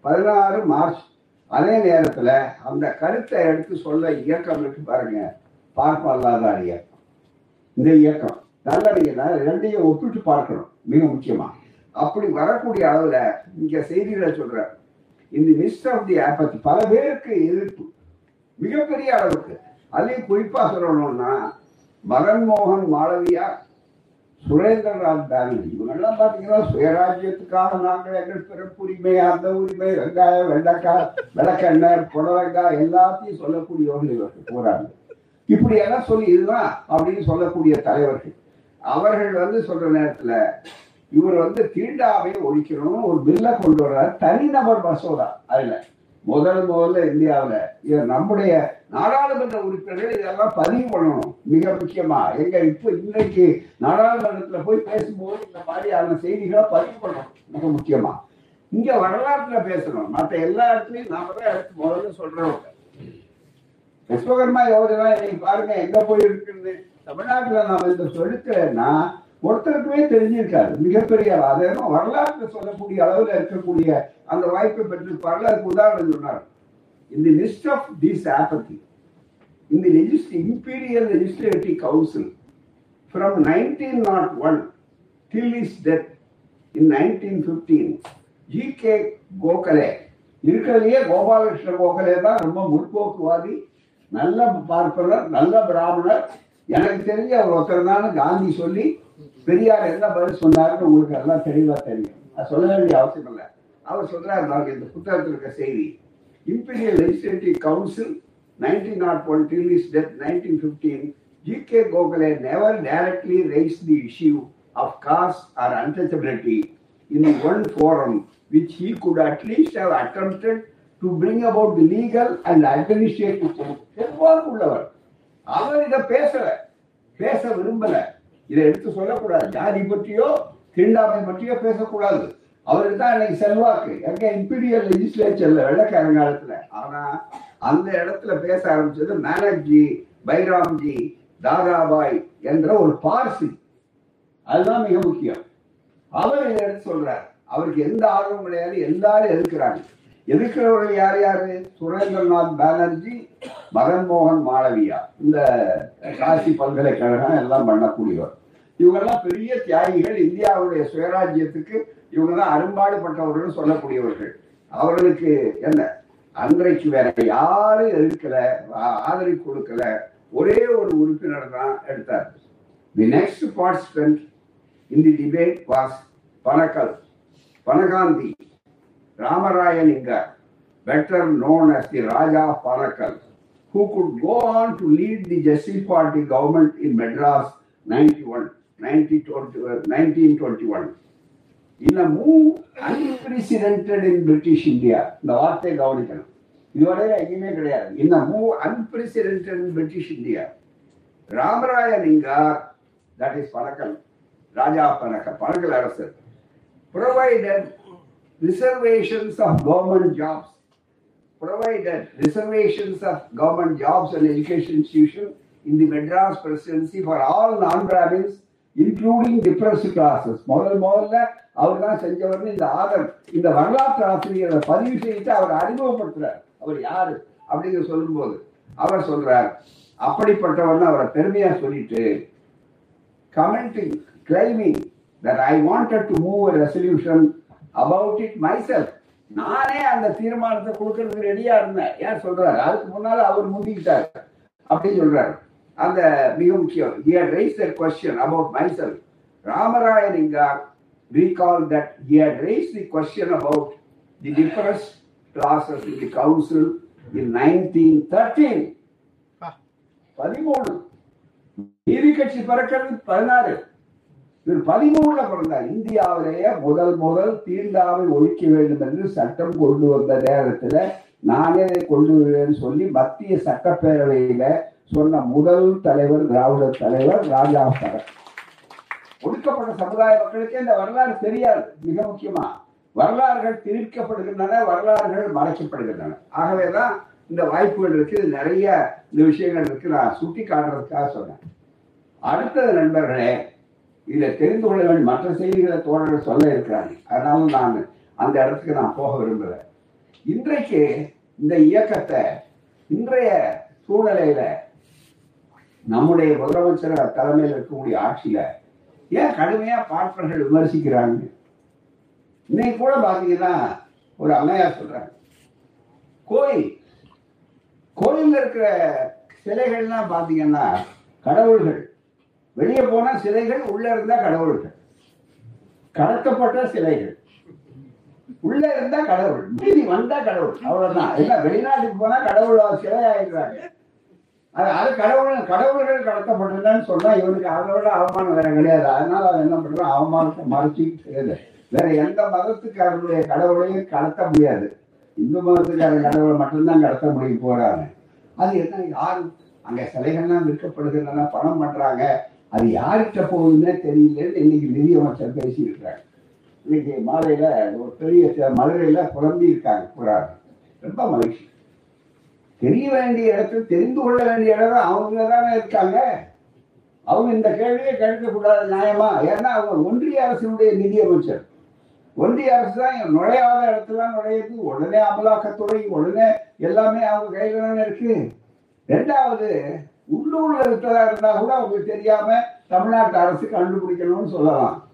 பதினாறு மார்ச் அதே நேரத்துல அந்த கருத்தை எடுத்து சொல்ல இயக்கம் இருக்கு பாருங்க. பார்ப்பல்லாத இயக்கம். இந்த இயக்கம். நல்ல நீங்க ரெண்டையும் ஒப்பிட்டு பார்க்கணும். மிக முக்கியமாக அப்படி வரக்கூடிய அளவுல இங்க செய்திகளை சொல்ற இந்த மிஸ்ட் ஆஃப் தி ஆபத்து பல பேருக்கு எதிர்ப்பு. மிகப்பெரிய அளவுக்கு. அதையும் குறிப்பா சொல்லணும்னா மரன்மோகன் மாளவியா சுரேந்திரநாத் பானர்ஜி. இவங்கெல்லாம் பாத்தீங்கன்னா சுயராஜ்யத்துக்காக நாங்கள் எங்கள் பிறப்புரிமை அந்த உரிமை வெங்காயம் வெண்டைக்காய் விளக்கெண்ணெய் புடவைக்காய் எல்லாத்தையும் சொல்லக்கூடியவர்கள் இவர்கள் போறாங்க. இப்படி எல்லாம் சொல்லி இதுதான் அப்படின்னு சொல்லக்கூடிய தலைவர்கள். அவர்கள் வந்து சொல்ற நேரத்துல இவர் வந்து தீண்டாவை ஒழிக்கணும்னு ஒரு பில்ல கொண்டு வர்றார். தனிநபர் மசோதா அதுல. முதல் முதல்ல இந்தியாவுல. நம்முடைய நாடாளுமன்ற உறுப்பினர்கள் இதெல்லாம் பதிவு பண்ணணும். மிக முக்கியமா. எங்க இப்ப இன்னைக்கு நாடாளுமன்றத்துல போய் பேசும்போது இந்த மாதிரியான செய்திகளை பதிவு பண்ணணும். மிக முக்கியமா. இங்க வரலாற்றுல பேசணும். மற்ற எல்லா இடத்துலயும் நாம தான் எடுத்து முதல்ல சொல்றோம். விஸ்வகர்மா யோஜனா இன்னைக்கு பாருங்க எங்க போய் இருக்குன்னு தமிழ்நாட்டுல நாம இந்த சொல்லுக்கலன்னா ஒருத்தருக்குமே தெரிஞ்சிருக்காரு மிகப்பெரிய ஆள். வரலாற்று சொல்லக்கூடிய அளவில் இருக்கக்கூடிய அந்த வாய்ப்பை பெற்றிருப்பார்கள். அதுக்கு உதாரணம் சொன்னார் இந்த லிஸ்ட் ஆஃப் திஸ் ஆபத்தி இந்த லெஜிஸ்ட் imperial legislative council from nineteen nought one till his death in nineteen fifteen G K Gokhale இருக்கிறதுலயே கோபாலகிருஷ்ண கோகலே தான் ரொம்ப முற்போக்குவாதி நல்ல பார்ப்பனர் நல்ல பிராமணர். எனக்கு தெரிஞ்ச அவர் ஒருத்தர் தான் காந்தி சொல்லி பெரியார் என்ன பதில் சொன்னாருன்னு உங்களுக்கு எல்லாம் தெளிவா தெரியும். அது சொல்ல வேண்டிய அவசியம் இல்லை. அவர் சொல்றாரு நமக்கு இந்த புத்தகத்தில் இருக்க செய்தி. Imperial legislative council nineteen naught one till his death nineteen fifteen G K Gokhale never directly raise the issue of caste or untouchability in one forum which he could at least have attempted to bring about legal and administrative செல்வாக்கு உள்ளவர். அவர் இதை பேசல. பேச விரும்பலை. இதை எடுத்து சொல்லக்கூடாது. ஜாதி பற்றியோ தீண்டாமை பற்றியோ பேசக்கூடாது. அவருக்கு தான் இன்னைக்கு செல்வாக்கு. எங்க இம்பீரியல் லெஜிஸ்லேச்சர்ல வெள்ளக்காரங்காலத்துல ஆனா அந்த இடத்துல பேச ஆரம்பிச்சது மேனர்ஜி பைராம்ஜி தாதாபாய் என்ற ஒரு பார்சி. அதுதான் மிக முக்கியம். அவர் இதை எடுத்து சொல்றார். அவருக்கு எந்த ஆர்வம் கிடையாது. எல்லாரும் எதிர்க்கிறாங்க. எதிர்க்கிறவர்கள் யார் யாரு? சுரேந்திரநாத் பானர்ஜி மதன்மோகன் மாளவியா. இந்த காசி பல்கலைக்கழகம் எல்லாம் பண்ணக்கூடியவர். இவங்கெல்லாம் பெரிய தியாகிகள். இந்தியாவுடைய சுயராஜ்யத்துக்கு இவங்க தான் அரும்பாடுபட்டவர்கள் சொல்லக்கூடியவர்கள். அவர்களுக்கு என்ன? அன்றைக்கு வேற யாரும் எதிர்க்கல ஆதரவு கொடுக்கல. ஒரே ஒரு உறுப்பினர் தான் எடுத்தார். The next participant in the debate was Panagal Panaganti Ramarayalinga better known as the Raja of Parakal, who could go on to lead the Justice Party government in Madras 91, 1921. In a move unprecedented in British India, இந்த வார்த்தை கவனிக்கணும் இதுவரை எங்கேயுமே கிடையாது in a move unprecedented in British India, Ramaraya லிங்கார் that is Panagal ராஜா பனக்கல் பனக்கல் அரசர் provided reservations of government jobs provided reservations of government jobs and education institution in the Madras presidency for all non-Brahmins, including depressed classes முதல் முதல்ல அவர் தான் செஞ்சவர்னு இந்த ஆதர் இந்த வரலாற்று ஆசிரியரை பதிவு செய்துட்டு அவர் அறிமுகப்படுத்துறார். அவர் யாரு? அப்படிங்கிற சொல்லும்போது அவர் சொல்றார் அப்படிப்பட்டவர்னு அவரை பெருமையா சொல்லிட்டு commenting claiming that I wanted to move resolution about it my myself. நானே அந்த தீர்மானத்தை கொடுக்கறதுக்கு ரெடியா இருந்தேன். ஏன் சொல்றாரு? அதுக்கு முன்னால அவர் முந்திக்கிட்டார் அப்படின்னு சொல்றாரு. அந்த மிக முக்கியம். He had raised a question about myself. Ramaraya Lingaa recalled that he had raised the question about the depressed classes in the council in 1913 பதிமூணு. நீதி கட்சி பிறக்கிறது பதினாறு. இவர் பதிமூணுல பிறந்தார். இந்தியாவிலேயே முதல் முதல் தீண்டாமை ஒழிக்க வேண்டும் என்று சட்டம் கொண்டு வந்த நேரத்துல நானே கொண்டு வருவேன்னு சொல்லி மத்திய சட்டப்பேரவையில சொன்ன முதல் தலைவர் திராவிட தலைவர் ராஜா பரத் ஒடுக்கப்பட்ட சமுதாய மக்களுக்கு இந்த வரலாறு தெரியாது மிக முக்கியமா. வரலாறுகள் திரிக்கப்படுகின்றன வரலாறுகள் மறைக்கப்படுகின்றன. ஆகவேதான் இந்த வாய்ப்புகள் இருக்கு நிறைய இந்த விஷயங்கள் இருக்கு நான் சுட்டி காட்டுறதுக்காக சொன்னேன். அடுத்தது நண்பர்களே இதை தெரிந்து கொள்ள வேண்டிய மற்ற செய்திகளை தோழர்கள் சொல்ல இருக்கிறாங்க அதனால நான் அந்த இடத்துக்கு நான் போக விரும்பல. இன்றைக்கு இந்த இயக்கத்தை இன்றைய சூழ்நிலையில நம்முடைய முதலமைச்சர் தலைமையில் இருக்கக்கூடிய ஆட்சியில ஏன் கடுமையா பார்ப்பனர்கள் விமர்சிக்கிறாங்க? இன்னைக்கு கூட பாத்தீங்கன்னா ஒரு அம்மையார் சொல்றாங்க கோயில் கோயில்ல இருக்கிற சிலைகள்லாம் பாத்தீங்கன்னா கடவுள்கள். வெளியே போனா சிலைகள் உள்ள இருந்தா கடவுள்கள். கடத்தப்பட்ட சிலைகள். உள்ள இருந்தா கடவுள். மீதி வந்தா கடவுள். அவ்வளவுதான். என்ன வெளிநாட்டுக்கு போனா கடவுள் சிலை ஆயிடுறாங்க அது அது கடவுள் கடவுள்கள் கடத்தப்பட்டிருந்தான்னு சொன்னா இவனுக்கு அதை விட அவமானம் வேற கிடையாது. அதனால அவன் என்ன பண்றான் அவமானத்தை மறைச்சிக்கிட்டு வேற எந்த மதத்துக்காரனுடைய கடவுளையும் கடத்த முடியாது. இந்து மதத்துக்காரன் கடவுளை மட்டும்தான் கடத்த முடியும் போறாங்க. அது என்ன யாரு? அங்க சிலைகள்லாம் விற்கப்படுகின்றன பணம் பண்றாங்க. அது யார்கிட்ட போகுதுன்னே தெரியலன்னு இன்னைக்கு நிதியமைச்சர் பேசியிருக்கிறாங்க இன்னைக்கு மாலையில ஒரு பெரிய மதுரையில புலம்பி இருக்காங்க புறாங்க ரொம்ப மகிழ்ச்சி. தெரிய வேண்டிய இடத்துல தெரிந்து கொள்ள வேண்டிய இடம் அவங்க தானே இருக்காங்க? அவங்க இந்த கேள்வியை கேட்க கூடாது நியாயமா? ஏன்னா அவங்க ஒன்றிய அரசினுடைய நிதியமைச்சர் ஒன்றிய அரசு தான் நுழையாத இடத்துல நுழையுது. உடனே அமலாக்கத்துறை உடனே எல்லாமே அவங்க கையில தானே இருக்கு. ரெண்டாவது உள்ளூர்ல இருக்கிறதா இருந்தா கூட அவங்களுக்கு தெரியாம தமிழ்நாட்டு அரசு கண்டுபிடிக்கணும்னு சொல்லலாம்.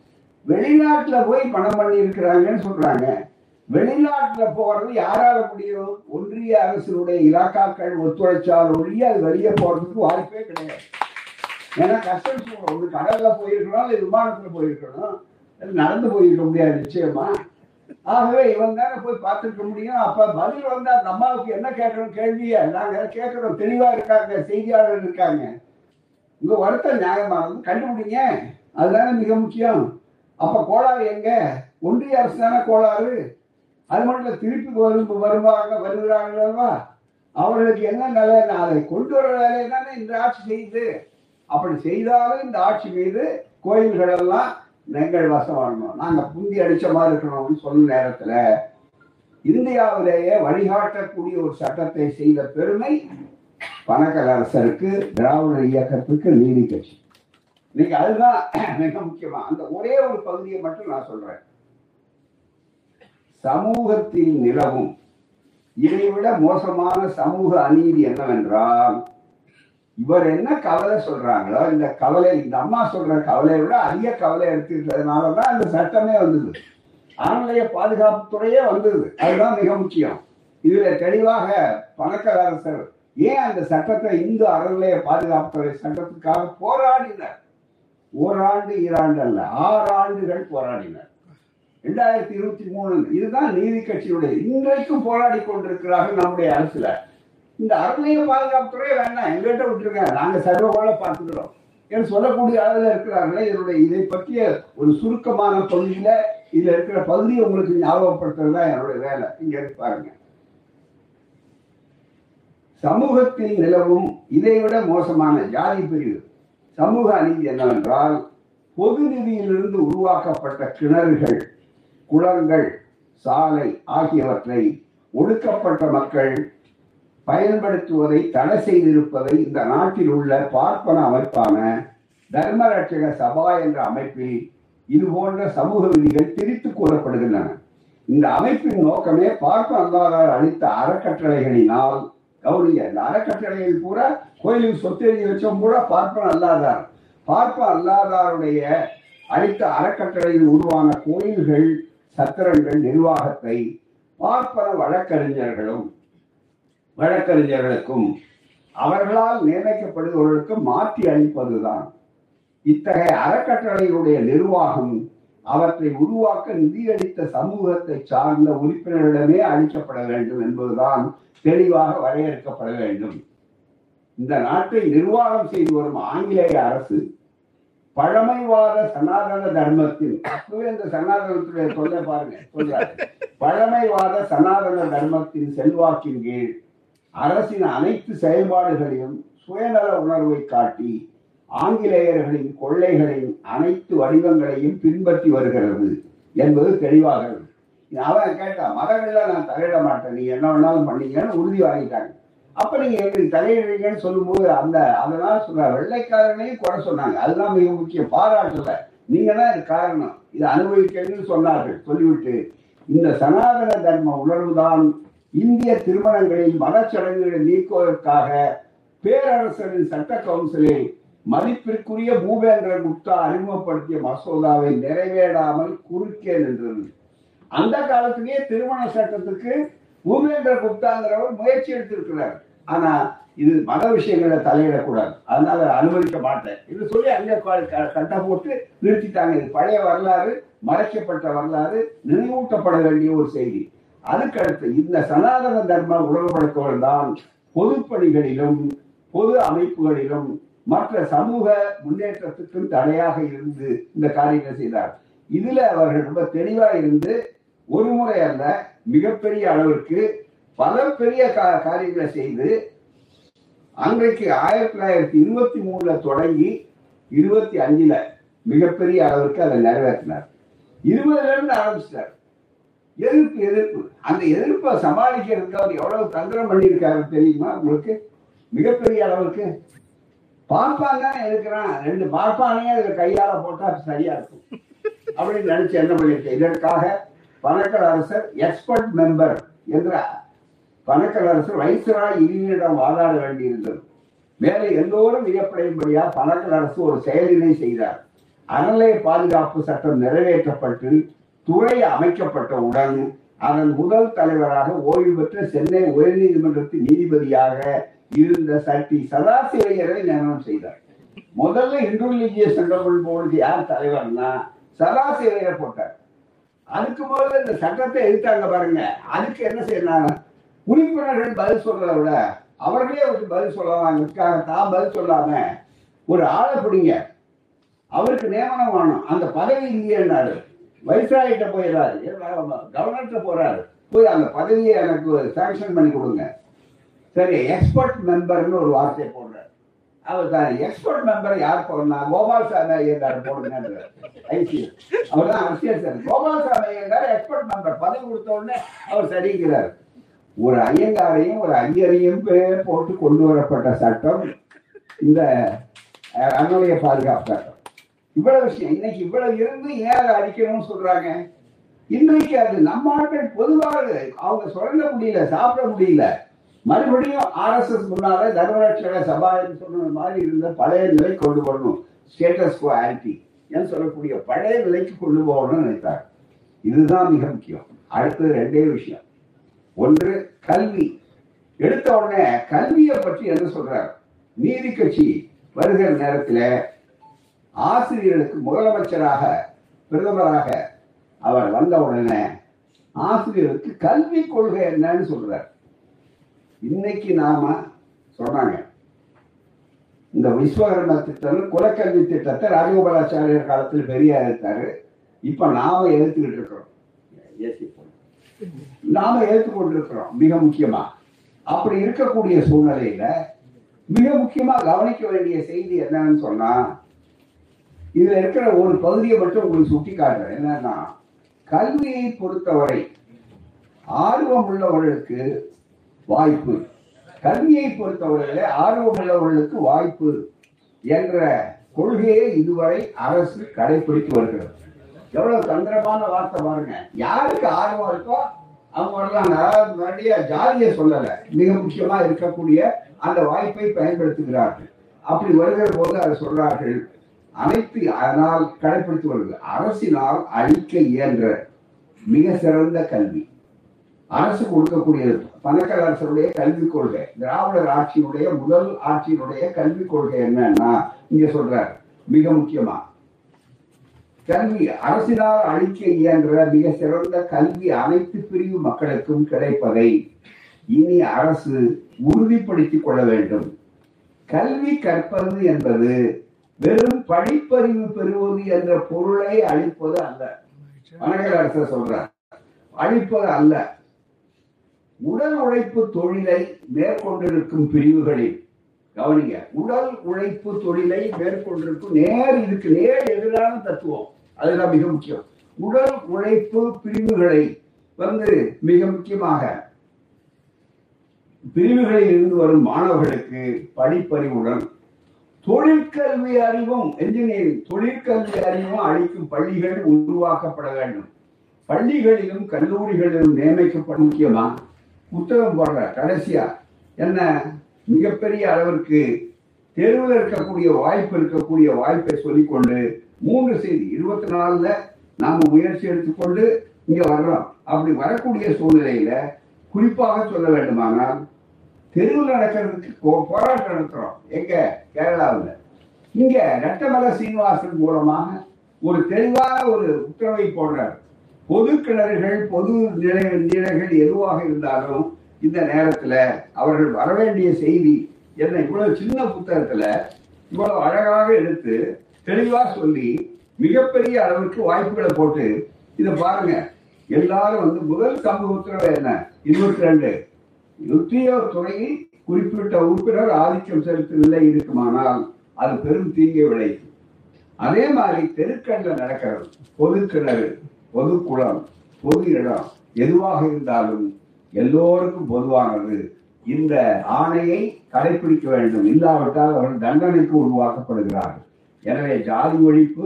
வெளிநாட்டுல போய் பணம் பண்ணி இருக்கிறாங்கன்னு சொல்றாங்க. வெளிநாட்டுல போறது யாரால முடியும்? ஒன்றிய அரசினுடைய இலாக்காக்கள் ஒத்துழைச்சால் ஒழிய அது வெளியே போறதுக்கு வாய்ப்பே கிடையாது. ஏன்னா கஸ்டம்ஸ் ஒன்று கடல்ல போயிருக்கணும் இல்லை விமானத்துல போயிருக்கணும். நடந்து போயிருக்க முடியாது நிச்சயமா. ஆகவே இவன் தானே போய் பார்த்துருக்க முடியும். அப்ப பதில் வந்து அந்த அம்மாவுக்கு என்ன கேட்கணும் கேள்வியை? நாங்க கேட்கணும் தெளிவா இருக்காங்க செய்தியாளர் இருக்காங்க. உங்க வருத்தம் நியாயமானது. கண்டுபிடிங்க. அதுதானே மிக முக்கியம். அப்ப கோளாறு எங்க? ஒன்றிய அரசு தானே கோளாறு. அது மட்டும் திருப்பி வரும் வருவாங்க வருகிறாங்களா அவர்களுக்கு என்ன நிலை அதை கொண்டு வர வேலையை தானே இந்த ஆட்சி செய்யுது. அப்படி செய்தாலும் இந்த ஆட்சி மீது கோயில்கள் எல்லாம் எங்கள் வசம் நாங்கள் நாங்க புந்தி அடிச்ச மாதிரி இருக்கணும்னு சொன்ன நேரத்துல இந்தியாவிலேயே வழிகாட்டக்கூடிய ஒரு சட்டத்தை செய்த பெருமை பணக்கலரசருக்கு திராவிட இயக்கத்துக்கு நீதி கட்சி இன்னைக்கு அதுதான் மிக முக்கியமா. அந்த ஒரே ஒரு பகுதியை மட்டும் நான் சொல்றேன். சமூகத்தில் நிலவும். இதைவிட மோசமான சமூக அநீதி என்னவென்றால் இவர் என்ன கவலை சொல்றாங்களோ இந்த கவலை இந்த அம்மா சொல்ற கவலையை விட அதிக கவலை எடுத்துக்கிறதுனாலதான் இந்த சட்டமே வந்தது. அறநிலைய பாதுகாப்புத்துறையே வந்தது. அதுதான் மிக முக்கியம். இதுல தெளிவாக பணக்கரசர் ஏன் அந்த சட்டத்தை இந்து அறநிலைய பாதுகாப்புத்துறை சட்டத்துக்காக போராடினர்? ஓராண்டு ஈராண்டு அல்ல ஆறு ஆண்டுகள் போராடினர். ரெண்டாயிரத்தி இருபத்தி மூணு. இதுதான் நீதி கட்சியுடைய இன்றைக்கும் போராடி கொண்டிருக்கிறார்கள் நம்முடைய அரசுல. இந்த அறநிலைய பாதுகாப்புத்துறையே வேண்டாம் எங்கிட்ட விட்டுருங்க. நாங்க சர்வகோல பார்த்துக்கிறோம். என்று சொல்லக்கூடிய அளவில் இருக்கிறார்களே இதனுடைய இதை பற்றிய ஒரு சுருக்கமான பகுதியில இதுல இருக்கிற பகுதியை உங்களுக்கு ஞாபகப்படுத்துறது தான் என்னுடைய வேலை. இங்க இருக்கு பாருங்க. சமூகத்தில் நிலவும் இதைவிட மோசமான ஜாதி பிரிவு. சமூக அநீதி என்னவென்றால் பொது நிதியிலிருந்து உருவாக்கப்பட்ட கிணறுகள். குளங்கள் சாலை ஆகியவற்றை ஒடுக்கப்பட்ட மக்கள் பயன்படுத்துவதை தடை செய்திருப்பதை இந்த நாட்டில் உள்ள பார்ப்பன அமைப்பான தர்மரட்சக சபா என்ற அமைப்பில் இது போன்ற சமூக விதிகள் திரித்து கூறப்படுகின்றன. இந்த அமைப்பின் நோக்கமே பார்ப்ப அல்லாதார் அளித்த அறக்கட்டளைகளினால் கௌரிய இந்த அறக்கட்டளைகள் பூரா கோயிலுக்கு சொத்து எழுதி வச்சவங்க கூட பார்ப்பன அல்லாதார். பார்ப்ப அல்லாதாருடைய அளித்த அறக்கட்டளையில் உருவான கோயில்கள் சத்திரங்கள் நிர்வாகத்தை பார்ப்பன வழக்கறிஞர்களும் வழக்கறிஞர்களுக்கும் அவர்களால் நியமிக்கப்படுபவர்களுக்கு மாற்றி அளிப்பதுதான். இத்தகைய அறக்கட்டளைகளுடைய நிர்வாகம் அவற்றை உருவாக்க நிதியளித்த சமூகத்தை சார்ந்த உறுப்பினர்களிடமே அளிக்கப்பட வேண்டும் என்பதுதான் தெளிவாக வரையறுக்கப்பட வேண்டும். இந்த நாட்டை நிர்வாகம் செய்து வரும் ஆங்கிலேய அரசு பழமைவாத சனாதன தர்மத்தின் இந்த சனாதனத்துடைய சொல்ல பாருங்க சொல்றாரு. பழமைவாத சனாதன தர்மத்தின் செல்வாக்கின் கீழ் அரசின் அனைத்து செயல்பாடுகளையும் சுயநல உணர்வை காட்டி ஆங்கிலேயர்களின் கொள்ளைகளின் அனைத்து வடிவங்களையும் பின்பற்றி வருகிறது என்பது தெளிவாக அவன் கேட்டான் மதங்கள்லாம் நான் தலையிட மாட்டேன் நீ என்ன வேணாலும் பண்ணீங்கன்னு உறுதி வாங்கிட்டாங்க. அப்ப நீங்க எப்படி தலையிடுறீங்கன்னு சொல்லும்போது அந்த அதனால சொல்ற வெள்ளைக்காரனையும் குறை சொன்னாங்க. அதுதான் மிக முக்கியம். பாராட்டல. நீங்க தான் இது காரணம். இதை அனுபவிக்கணும்னு சொன்னார்கள். சொல்லிவிட்டு இந்த சனாதன தர்ம உணர்வுதான் இந்திய திருமணங்களில் மதச்சடங்குகளை நீக்குவதற்காக பேரரசரின் சட்ட கவுன்சிலில் மதிப்பிற்குரிய பூபேந்திர குப்தா அறிமுகப்படுத்திய மசோதாவை நிறைவேறாமல் குறுக்கே நின்றது. அந்த காலத்திலேயே திருமண சட்டத்துக்கு பூமேந்திர குப்தாங்கிறவர் முயற்சி எடுத்திருக்கிறார். ஆனா இது மத விஷயங்களை தலையிடக்கூடாது. அதனால அனுமதிக்க மாட்டேன். இது சொல்லி அங்கே சண்டை போட்டு நிறுத்திட்டாங்க. இது பழைய வரலாறு மறைக்கப்பட்ட வரலாறு நினைவூட்டப்பட வேண்டிய ஒரு செய்தி. அதுக்கடுத்து இந்த சனாதன தர்ம உணர்வுபடுத்துவர்கள் தான் பொதுப்பணிகளிலும் பொது அமைப்புகளிலும் மற்ற சமூக முன்னேற்றத்துக்கும் தடையாக இருந்து இந்த காரியத்தை செய்தார். இதுல அவர்கள் ரொம்ப தெளிவா இருந்து ஒரு முறை அல்ல மிகப்பெரிய அளவிற்கு பல பெரிய காரியங்களை செய்து அன்றைக்கு ஆயிரத்தி தொள்ளாயிரத்தி இருபத்தி மூணுல தொடங்கி இருபத்தி அஞ்சுல மிகப்பெரிய அளவிற்கு அதை நிறைவேற்றினார். இருபதுல இருந்து ஆரம்பிச்சிட்டார். எதிர்ப்பு எதிர்ப்பு. அந்த எதிர்ப்பை சமாளிக்கிறதுக்கு அவர் எவ்வளவு தந்திரம் பண்ணியிருக்காரு தெரியுமா உங்களுக்கு? மிகப்பெரிய அளவுக்கு பார்ப்பான் தானே இருக்கிறான். ரெண்டு பார்ப்பானே அதுல கையால போட்டா சரியா இருக்கும். அப்படின்னு நினைச்சு என்ன பண்ணிருக்கேன்? இதற்காக பணக்கல் அரசர் எக்ஸ்பர்ட் மெம்பர் என்ற பணக்கல் அரசர் வைசராய் இறுதியிடம் வாதாட வேண்டியிருந்தது. மேலே எல்லோரும் வியப்படையும்படியா பணக்கல் அரசு ஒரு செயலினை செய்தார். அறநிலைய பாதுகாப்பு சட்டம் நிறைவேற்றப்பட்டு துறை அமைக்கப்பட்டவுடன் அதன் முதல் தலைவராக ஓய்வு பெற்ற சென்னை உயர்நீதிமன்றத்தின் நீதிபதியாக இருந்த சட்டி சதாசிவையரை நியமனம் செய்தார். முதல்ல இன்டர்லிஜியஸ் சென்ட்ரல் போர்டுக்கு யார் தலைவர்னா சதாசிவையரை போட்டார். அதுக்கு முதல்ல இந்த சட்டத்தை எதிர்த்தாங்க பாருங்க. அதுக்கு என்ன செய்யறாங்க? உறுப்பினர்கள் பதில் சொல்றத விட அவர்களே ஒரு பதில் சொல்லலாம். தான் பதில் சொல்லாம ஒரு ஆளை பிடிங்க. அவருக்கு நியமனம் வேணும் அந்த பதவி இல்லையேன்னாரு வைசாயிட்ட போயிடாரு கவர்னர்கிட்ட போறாரு. போய் அந்த பதவியை எனக்கு சாங்ஷன் பண்ணி கொடுங்க. சரி எக்ஸ்பர்ட் மெம்பர்னு ஒரு வார்த்தையை போடுறாரு அவர் தான் எக்ஸ்பர்ட் மெம்பர் யார் போடணும் கோபால் சாமி ஐயங்கார் போடுங்க ஐசிஎல் அவர் தான் அரசியல் சார். கோபால் சாமி ஐயங்கார் எக்ஸ்பர்ட் மெம்பர் பதவி கொடுத்த உடனே அவர் சரிங்கிறார். ஒரு ஐயங்காரையும் ஒரு ஐயரையும் போட்டு கொண்டு வரப்பட்ட சட்டம் இந்த அன்னுடைய பாதுகாப்பு சட்டம். இவ்வளவு விஷயம். இன்னைக்கு இவ்வளவு இருந்து ஏன் அதை அடிக்கணும்னு சொல்றாங்க? இன்றைக்கு அது நம்ம ஆட்கள் பொதுவாக அவங்க சொல்ல முடியல சாப்பிட முடியல. மறுபடியும் ஆர்எஸ்எஸ் முன்னால தர்மரட்சக சபா என்று சொன்ன மாதிரி இருந்த பழைய நிலை கொண்டு வரணும். ஸ்டேட்டஸ் கோ ஆன்டி என்று சொல்லக்கூடிய பழைய நிலைக்கு கொண்டு போகணும்னு நினைத்தார். இதுதான் மிக முக்கியம். அடுத்தது ரெண்டே விஷயம். ஒன்று கல்வி. எடுத்த உடனே கல்வியை பற்றி என்ன சொல்றார்? நீதி கட்சி வருகிற நேரத்தில் ஆசிரியர்களுக்கு முதலமைச்சராக பிரதமராக அவர் வந்த உடனே ஆசிரியருக்கு கல்வி கொள்கை என்னன்னு சொல்றார். இன்னைக்கு நாம சொன்னாங்க இந்த விஸ்வகர்ம திட்டம் குலக்கல்வி திட்டத்தை ராஜகோபாலாச்சாரியர் காலத்தில் பெரியார் எடுத்தாரு இப்ப நாம எதிர்த்துக்கிட்டு இருக்கிறோம். ஏசி போடு. நாம ஏற்றுக்கொண்டிருக்கிறோம் மிக முக்கியமா. அப்படி இருக்கக்கூடிய சூழ்நிலையில மிக முக்கியமா கவனிக்க வேண்டிய செய்தி என்னன்னு சொன்னா இதுல இருக்கிற ஒரு பகுதியை மட்டும் உங்களுக்கு சுட்டி காட்டுறேன் என்னன்னா கல்வியை பொறுத்தவரை ஆர்வம் உள்ளவர்களுக்கு வாய்ப்பு. கல்வியை பொறுத்தவரையில ஆர்வம் உள்ளவர்களுக்கு வாய்ப்பு என்ற கொள்கையை இதுவரை அரசு கடைபிடித்து வருகிறது. எவ்வளவு தந்திரமான வார்த்தை பாருங்க. யாருக்கு ஆர்வம் இருக்கோ அவங்க வரலாம் அதாவது ஜாதியை சொல்லல. மிக முக்கியமா இருக்கக்கூடிய அந்த வாய்ப்பை பயன்படுத்துகிறார்கள். அப்படி வருகிற போது அதை சொல்றார்கள் அனைத்து அதனால் கடைபிடித்து வருது. அரசினால் அழிக்க இயன்ற மிக சிறந்த கல்வி. அரசு கொடுக்கக்கூடியது பணக்கார அரசருடைய கல்விக் கொள்கை திராவிடர் ஆட்சியினுடைய முதல் ஆட்சியினுடைய கல்விக் கொள்கை என்னன்னா இங்க சொல்றார் மிக முக்கியமா. கல்வி அரசினால் அளிக்க இயன்ற மிக சிறந்த கல்வி அனைத்து பிரிவு மக்களுக்கும் கிடைப்பதை இனி அரசு உறுதிப்படுத்திக் கொள்ள வேண்டும். கல்வி கற்பது என்பது வெறும் படிப்பறிவு பெறுவது என்ற பொருளை அளிப்பது அல்ல. வணக்கர் அரசர் சொல்றார் அளிப்பது அல்ல. உடல் உழைப்பு தொழிலை மேற்கொண்டிருக்கும் பிரிவுகளில் கவனிங்க உடல் உழைப்பு தொழிலை மேற்கொண்டிருக்கும் நேர் இதுக்கு நேர் எதிரான தத்துவம். அதுதான் மிக முக்கியம். உடல் உழைப்பு பிரிவுகளை வந்து மிக முக்கியமாக பிரிவுகளில் இருந்து வரும் மாணவர்களுக்கு படிப்பறிவுடன் தொழிற்கல்வி அறிவும் என்ஜினியரிங் தொழிற்கல்வி அறிவும் அளிக்கும் பள்ளிகள் உருவாக்கப்பட வேண்டும். பள்ளிகளிலும் கல்லூரிகளிலும் நியமிக்கப்பட முக்கியமா? புத்தகம் போடுற கடைசியா. என்ன? மிகப்பெரிய அளவிற்கு தெருவில் இருக்கக்கூடிய வாய்ப்பு இருக்கக்கூடிய வாய்ப்பை சொல்லிக்கொண்டு மூன்று செய்தி இருபத்தி நாலுல நாம முயற்சி எடுத்துக்கொண்டு இங்க வர்றோம் அப்படி வரக்கூடிய சூழ்நிலையில குறிப்பாக சொல்ல வேண்டுமானால் தெருவில் நடக்கிறதுக்கு போராட்டம் நடத்துறோம். எங்க? கேரளாவில். இங்க ரெட்டமலை சீனிவாசன் மூலமாக ஒரு தெளிவான ஒரு உத்தரவை போடுறார். பொது கிணறுகள் பொது நிலை நிலைகள் எதுவாக இருந்தாலும் இந்த நேரத்துல அவர்கள் வரவேண்டிய செய்தி என்ன? இவ்வளவு சின்ன புத்தகத்துல இவ்வளவு அழகாக எடுத்து தெளிவா சொல்லி மிகப்பெரிய அளவுக்கு வாய்ப்புகளை போட்டு இதை பாருங்க. எல்லாரும் வந்து முதல் சமூக உத்தரவு என்ன? இருபத்தி ரெண்டு. உத்தியோக துறையில் குறிப்பிட்ட உறுப்பினர் ஆதிக்கம் செலுத்தவில்லை நிலை இருக்குமானால் அது பெரும் தீங்கை விளைவிக்கும். அதே மாதிரி தெருக்கண்ல நடக்கிறது பொது கிணறு. பொது குளம் பொது இடம் எதுவாக இருந்தாலும் எல்லோருக்கும் பொதுவானது. இந்த ஆணையை கடைபிடிக்க வேண்டும். இல்லாவிட்டால் அவர்கள் தண்டனைக்கு உருவாக்கப்படுகிறார்கள். எனவே ஜாதி ஒழிப்பு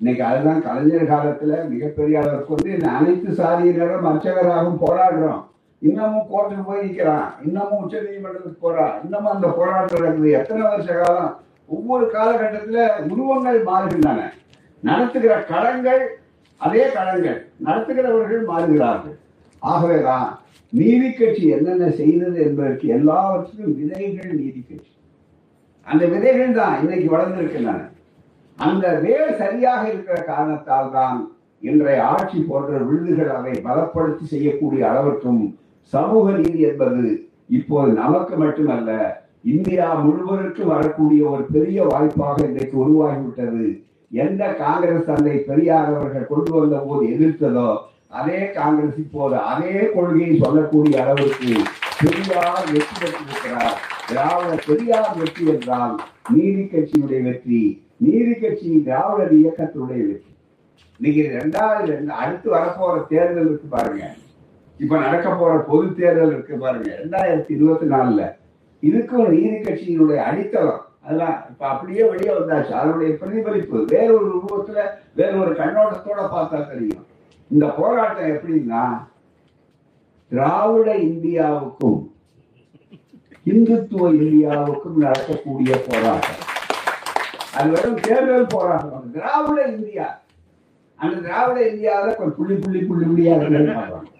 இன்னைக்கு அதுதான் கலைஞர் காலத்துல மிகப்பெரிய அளவுக்கு வந்து இந்த அனைத்து சாதியினரும் அர்ச்சகராகவும் போராடுறோம். இன்னமும் கோர்ட்டுக்கு போய் நிற்கிறான் இன்னமும் உச்ச நீதிமன்றத்துக்கு போறான். இன்னமும் அந்த போராட்டம் நடக்குது எத்தனை வருஷ காலம்? ஒவ்வொரு காலகட்டத்துல உருவங்கள் மாறுகின்றன. நடத்துகிற கடங்கள் அதே களங்கள் நடத்துகிறவர்கள் மாறுகிறார்கள். ஆகவேதான் நீதி கட்சி என்னென்ன செய்தது என்பதற்கு எல்லாவற்றிலும் விதைகள் நீதி கட்சி. அந்த விதைகள் தான் இன்னைக்கு வளர்ந்திருக்கின்றன. அந்த வேர் சரியாக இருக்கிற காரணத்தால் தான் இன்றைய ஆட்சி போன்ற விழுதுகள் அதை பலப்படுத்தி செய்யக்கூடிய அளவிற்கும் சமூக நீதி என்பது இப்போது நமக்கு மட்டுமல்ல இந்தியா முழுவதற்கும் வரக்கூடிய ஒரு பெரிய வாய்ப்பாக இன்றைக்கு உருவாகிவிட்டது எந்த காங்கிரஸ் தந்தை பெரியார் அவர்கள் கொண்டு வந்த போது எதிர்த்ததோ அதே காங்கிரஸ் இப்போது அதே கொள்கையை சொல்லக்கூடிய அளவுக்கு பெரியார் வெற்றி பெற்றிருக்கிறார். திராவிட பெரியார் வெற்றி என்றால் நீதி கட்சியினுடைய வெற்றி நீதி கட்சி திராவிடர் இயக்கத்தினுடைய வெற்றி. இன்னைக்கு ரெண்டாவது ரெண்டு- அடுத்து வரப்போற தேர்தல் இருக்கு பாருங்க. இப்ப நடக்க போற பொது தேர்தல் இருக்கு பாருங்க. ரெண்டாயிரத்தி இருபத்தி நாலுல. இதுக்கும் நீதி கட்சியினுடைய அடித்தளம். அதெல்லாம் இப்ப அப்படியே வெளியே வந்தாச்சு. அதனுடைய பிரதிபலிப்பு வேற ஒரு ரூபத்துல வேற ஒரு கண்ணோட்டத்தோட பார்த்தா தெரியும். இந்த போராட்டம் எப்படின்னா திராவிட இந்தியாவுக்கும் இந்துத்துவ இந்தியாவுக்கும் நடக்கக்கூடிய போராட்டம். அது வெறும் தேர்தல் போராட்டம் திராவிட இந்தியா. அந்த திராவிட இந்தியாவில கொஞ்சம் புள்ளி புள்ளி புள்ளி புள்ளியா இருக்கிறது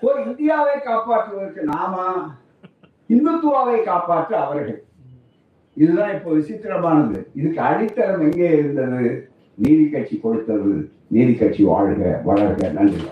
ஒரு இந்தியாவை காப்பாற்றுவதற்கு நாம இந்துத்துவாவை காப்பாற்ற அவர்கள். இதுதான் இப்போ விசித்திரமானது. இதுக்கு அடித்தளம் எங்கே இருந்தது? நீதி கட்சி கொடுத்தது. நீதி கட்சி வாழ்க வளர்க. நன்றி.